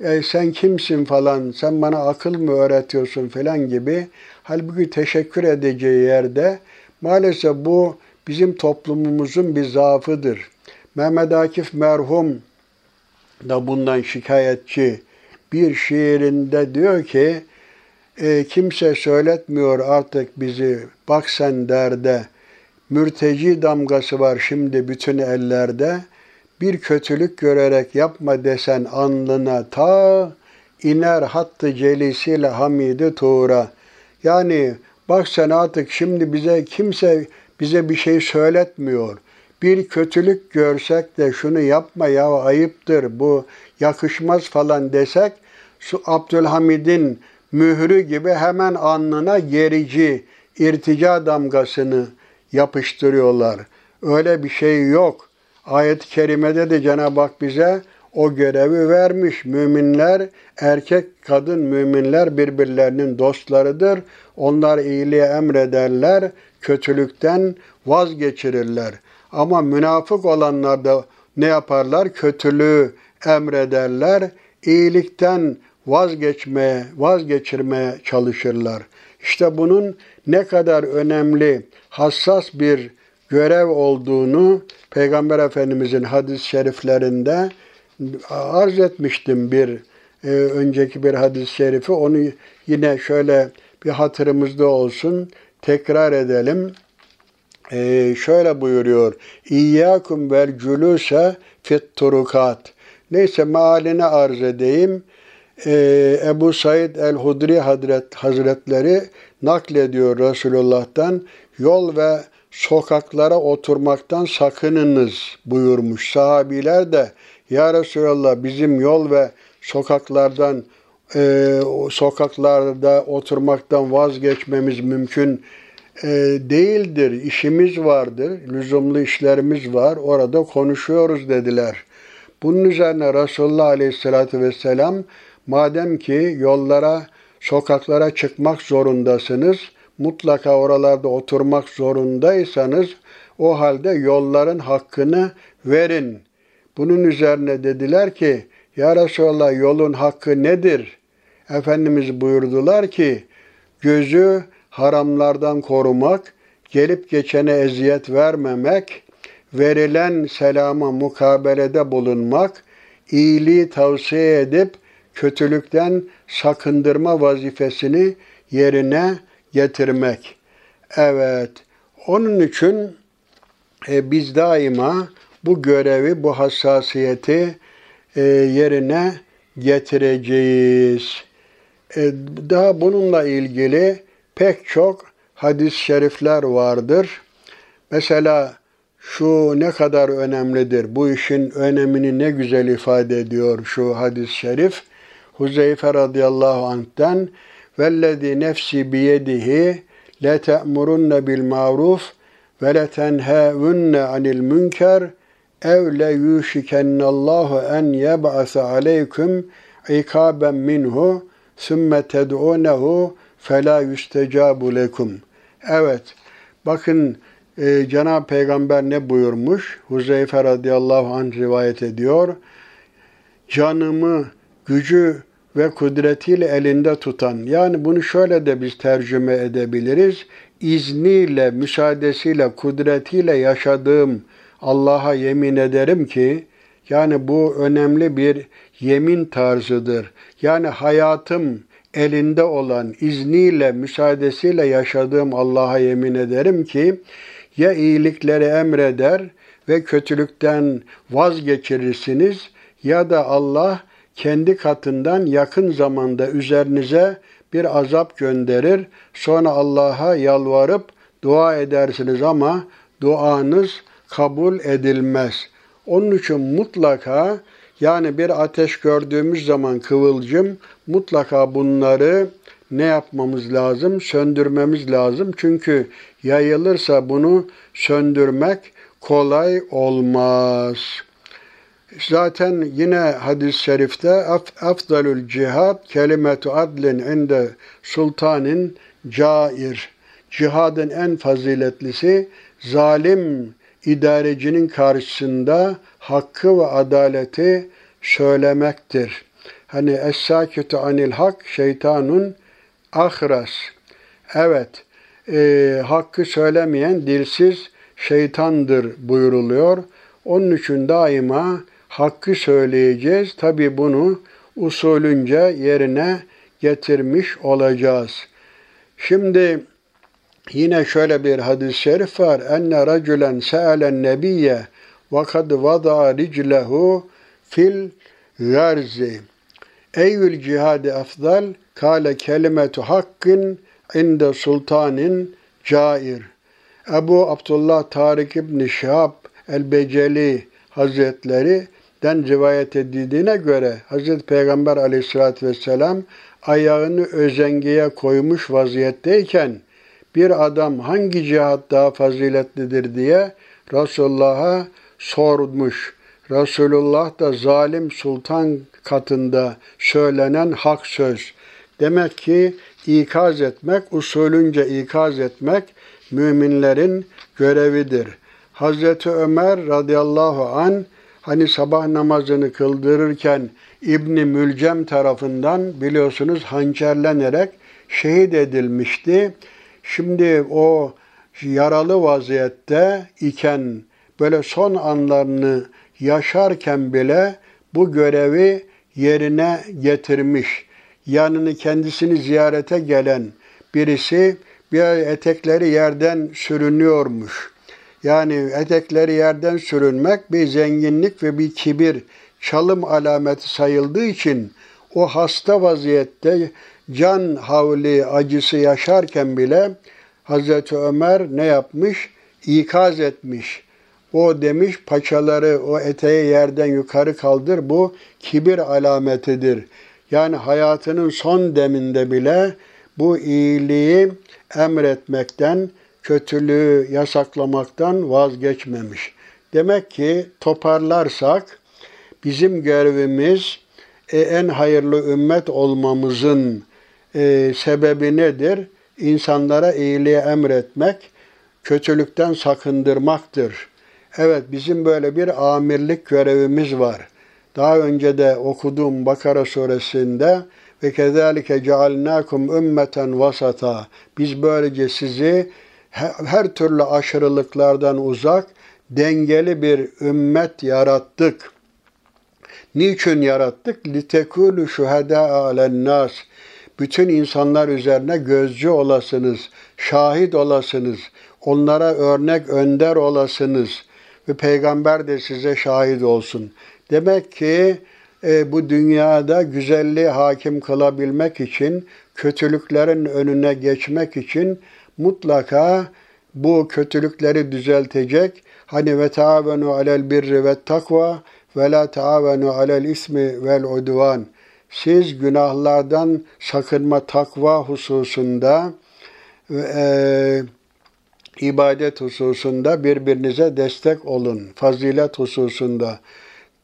e, sen kimsin falan, sen bana akıl mı öğretiyorsun falan gibi. Halbuki teşekkür edeceği yerde maalesef bu bizim toplumumuzun bir zaafıdır. Mehmet Akif merhum da bundan şikayetçi bir şiirinde diyor ki e, kimse söyletmiyor artık bizi bak sen derde mürteci damgası var şimdi bütün ellerde bir kötülük görerek yapma desen alnına ta iner hattı celisiyle hamidi tuğra. Yani bak sen artık şimdi bize kimse bize bir şey söyletmiyor. Bir kötülük görsek de şunu yapma ya ayıptır bu yakışmaz falan desek şu Abdülhamid'in mührü gibi hemen alnına gerici irtica damgasını yapıştırıyorlar. Öyle bir şey yok. Ayet-i kerimede de Cenab-ı Hak bize o görevi vermiş. Müminler, erkek kadın müminler birbirlerinin dostlarıdır. Onlar iyiliği emrederler, kötülükten vazgeçirirler. Ama münafık olanlar da ne yaparlar? Kötülüğü emrederler, iyilikten vazgeçmeye, vazgeçirmeye çalışırlar. İşte bunun ne kadar önemli, hassas bir görev olduğunu Peygamber Efendimizin hadis-i şeriflerinde arz etmiştim bir e, önceki bir hadis-i şerifi. Onu yine şöyle bir hatırımızda olsun tekrar edelim. E, şöyle buyuruyor. İyyâkum vel cülûse fit turukat. Neyse mealini arz edeyim. Ee, Ebu Said el-Hudri Hazret, Hazretleri naklediyor Resulullah'tan yol ve sokaklara oturmaktan sakınınız buyurmuş. Sahabiler de ya Resulallah bizim yol ve sokaklardan e, sokaklarda oturmaktan vazgeçmemiz mümkün e, değildir. İşimiz vardır, lüzumlu işlerimiz var. Orada konuşuyoruz dediler. Bunun üzerine Resulullah Aleyhisselatü Vesselam madem ki yollara, sokaklara çıkmak zorundasınız, mutlaka oralarda oturmak zorundaysanız o halde yolların hakkını verin. Bunun üzerine dediler ki Ya Resulallah yolun hakkı nedir? Efendimiz buyurdular ki gözü haramlardan korumak, gelip geçene eziyet vermemek, verilen selama mukabelede bulunmak, iyiliği tavsiye edip kötülükten sakındırma vazifesini yerine getirmek. Evet. Onun için e, biz daima bu görevi, bu hassasiyeti e, yerine getireceğiz. E, daha bununla ilgili pek çok hadis-i şerifler vardır. Mesela şu ne kadar önemlidir, bu işin önemini ne güzel ifade ediyor şu hadis-i şerif. Huzeyfe radıyallahu anh'ten vellezî nefsi biyedihi le te'murunne bil maruf ve le tenhevunne anil münker ev le yuşikennallahu en yeb'ase aleykum ikaben minhu sümme ted'unehu fela yüstecabu lekum. Evet, bakın e, Cenab-ı Peygamber ne buyurmuş? Huzeyfe radıyallahu anh rivayet ediyor. Canımı, gücü ve kudretiyle elinde tutan. Yani bunu şöyle de biz tercüme edebiliriz. İzniyle, müsaadesiyle, kudretiyle yaşadığım Allah'a yemin ederim ki, yani bu önemli bir yemin tarzıdır. Yani hayatım elinde olan, izniyle, müsaadesiyle yaşadığım Allah'a yemin ederim ki, ya iyilikleri emreder ve kötülükten vazgeçirirsiniz ya da Allah kendi katından yakın zamanda üzerinize bir azap gönderir. Sonra Allah'a yalvarıp dua edersiniz ama duanız kabul edilmez. Onun için mutlaka yani bir ateş gördüğümüz zaman kıvılcım mutlaka bunları ne yapmamız lazım? Söndürmemiz lazım. Çünkü yayılırsa bunu söndürmek kolay olmaz. Zaten yine hadis-i şerifte afdalul cihad kelimetu adlin inde sultanin cair. Cihadın en faziletlisi zalim idarecinin karşısında hakkı ve adaleti söylemektir. Hani es-sakitu anil hak şeytanun ahras. Evet, e, hakkı söylemeyen dilsiz şeytandır buyuruluyor. Onun için daima hakkı söyleyeceğiz. Tabi bunu usulünce yerine getirmiş olacağız. Şimdi yine şöyle bir hadis-i şerif var. Enne racülen se'alen nebiyye ve kad vada riclehu fil garzi. Eyyül cihadi afdal kâle kelimetu hakkın inde sultanin cair. Ebu Abdullah Tarık İbni Şihab el-Beceli Hazretleri den rivayet edildiğine göre Hazreti Peygamber aleyhissalatü vesselam ayağını özengeye koymuş vaziyetteyken bir adam hangi cihat daha faziletlidir diye Resulullah'a sormuş. Resulullah da zalim sultan katında söylenen hak söz. Demek ki ikaz etmek, usulünce ikaz etmek müminlerin görevidir. Hazreti Ömer radıyallahu an hani sabah namazını kıldırırken İbni Mülcem tarafından biliyorsunuz hançerlenerek şehit edilmişti. Şimdi o yaralı vaziyette iken böyle son anlarını yaşarken bile bu görevi yerine getirmiş. Yanını kendisini ziyarete gelen birisi bir etekleri yerden sürünüyormuş. Yani etekleri yerden sürünmek bir zenginlik ve bir kibir, çalım alameti sayıldığı için o hasta vaziyette can havli acısı yaşarken bile Hazreti Ömer ne yapmış? İkaz etmiş. O demiş paçaları o eteği yerden yukarı kaldır. Bu kibir alametidir. Yani hayatının son deminde bile bu iyiliği emretmekten, kötülüğü yasaklamaktan vazgeçmemiş. Demek ki toparlarsak bizim görevimiz e, en hayırlı ümmet olmamızın e, sebebi nedir? İnsanlara iyiliği emretmek, kötülükten sakındırmaktır. Evet bizim böyle bir amirlik görevimiz var. Daha önce de okuduğum Bakara suresinde ve kezalike cealnakum ümmeten vasata. Biz böylece sizi her türlü aşırılıklardan uzak, dengeli bir ümmet yarattık. Niçin yarattık? Litekulu şuhada alen nas. Bütün insanlar üzerine gözcü olasınız, şahit olasınız, onlara örnek önder olasınız ve peygamber de size şahit olsun. Demek ki e, bu dünyada güzelliği hakim kılabilmek için, kötülüklerin önüne geçmek için mutlaka bu kötülükleri düzeltecek. Hani ve taavenu alel birri ve takva ve la taavenu alel ismi vel udvan. Siz günahlardan sakınma takva hususunda e, ibadet hususunda birbirinize destek olun. Fazilet hususunda,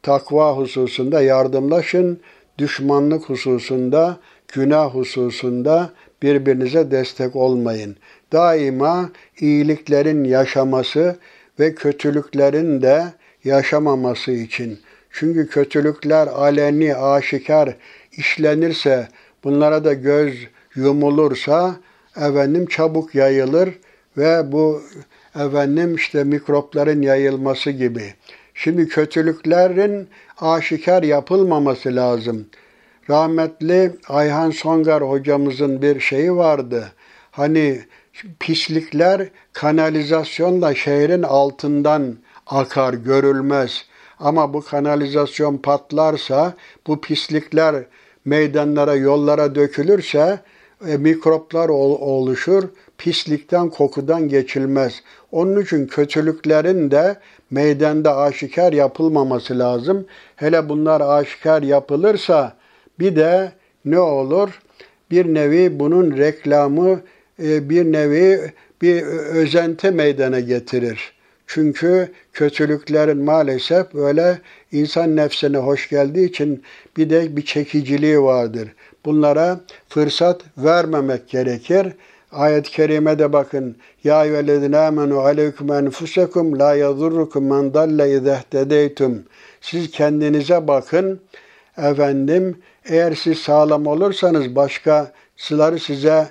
takva hususunda yardımlaşın. Düşmanlık hususunda, günah hususunda birbirinize destek olmayın. Daima iyiliklerin yaşaması ve kötülüklerin de yaşamaması için. Çünkü kötülükler aleni, aşikar işlenirse, bunlara da göz yumulursa efendim çabuk yayılır ve bu efendim işte mikropların yayılması gibi. Şimdi kötülüklerin aşikar yapılmaması lazım. Rahmetli Ayhan Songar hocamızın bir şeyi vardı. Hani pislikler kanalizasyonla şehrin altından akar, görülmez. Ama bu kanalizasyon patlarsa, bu pislikler meydanlara, yollara dökülürse e, mikroplar oluşur. Pislikten, kokudan geçilmez. Onun için kötülüklerin de meydanda aşikar yapılmaması lazım. Hele bunlar aşikar yapılırsa bir de ne olur? Bir nevi bunun reklamı e, bir nevi bir özente meydana getirir. Çünkü kötülüklerin maalesef böyle insan nefsine hoş geldiği için bir de bir çekiciliği vardır. Bunlara fırsat vermemek gerekir. Ayet-i kerimede bakın. Ya eyyühellezine amenu aleyküm enfusekum la yadurrukum men dalle izehtedeytum. Siz kendinize bakın. Efendim eğer siz sağlam olursanız başkasıları size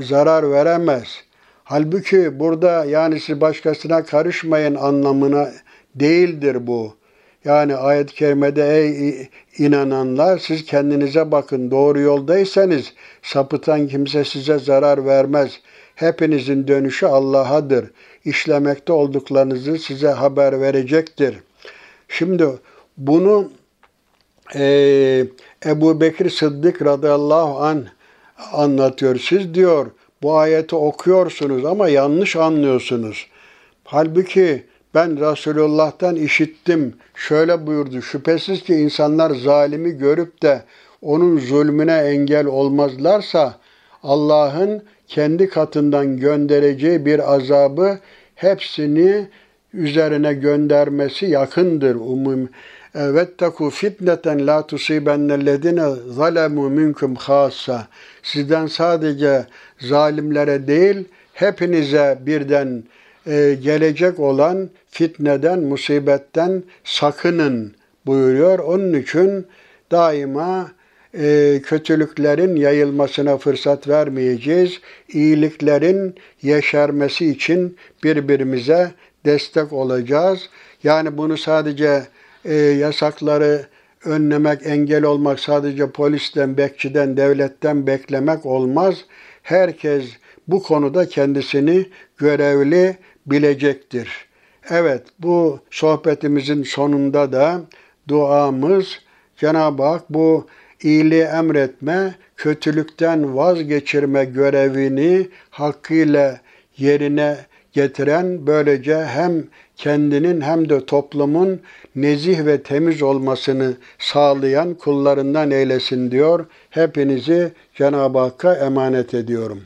zarar veremez. Halbuki burada yani siz başkasına karışmayın anlamına değildir bu. Yani ayet-i kerimede ey inananlar siz kendinize bakın doğru yoldaysanız sapıtan kimse size zarar vermez. Hepinizin dönüşü Allah'adır. İşlemekte olduklarınızı size haber verecektir. Şimdi bunu e, Ebu Bekir Sıddık radıyallahu an anlatıyor. Siz diyor bu ayeti okuyorsunuz ama yanlış anlıyorsunuz. Halbuki ben Resulullah'tan işittim. Şöyle buyurdu. Şüphesiz ki insanlar zalimi görüp de onun zulmüne engel olmazlarsa Allah'ın kendi katından göndereceği bir azabı hepsini üzerine göndermesi yakındır. Umum Vettaku fitneten la tusibennellezine zalemu minkum hassa. Sizden sadece zalimlere değil, hepinize birden e, gelecek olan fitneden, musibetten sakının buyuruyor. Onun için daima e, kötülüklerin yayılmasına fırsat vermeyeceğiz. İyiliklerin yeşermesi için birbirimize destek olacağız. Yani bunu sadece e, yasakları önlemek, engel olmak sadece polisten, bekçiden, devletten beklemek olmaz. Herkes bu konuda kendisini görevli bilecektir. Evet, bu sohbetimizin sonunda da duamız Cenab-ı Hak bu iyiliği emretme, kötülükten vazgeçirme görevini hakkıyla yerine getiren böylece hem kendinin hem de toplumun nezih ve temiz olmasını sağlayan kullarından eylesin diyor. Hepinizi Cenab-ı Hakk'a emanet ediyorum.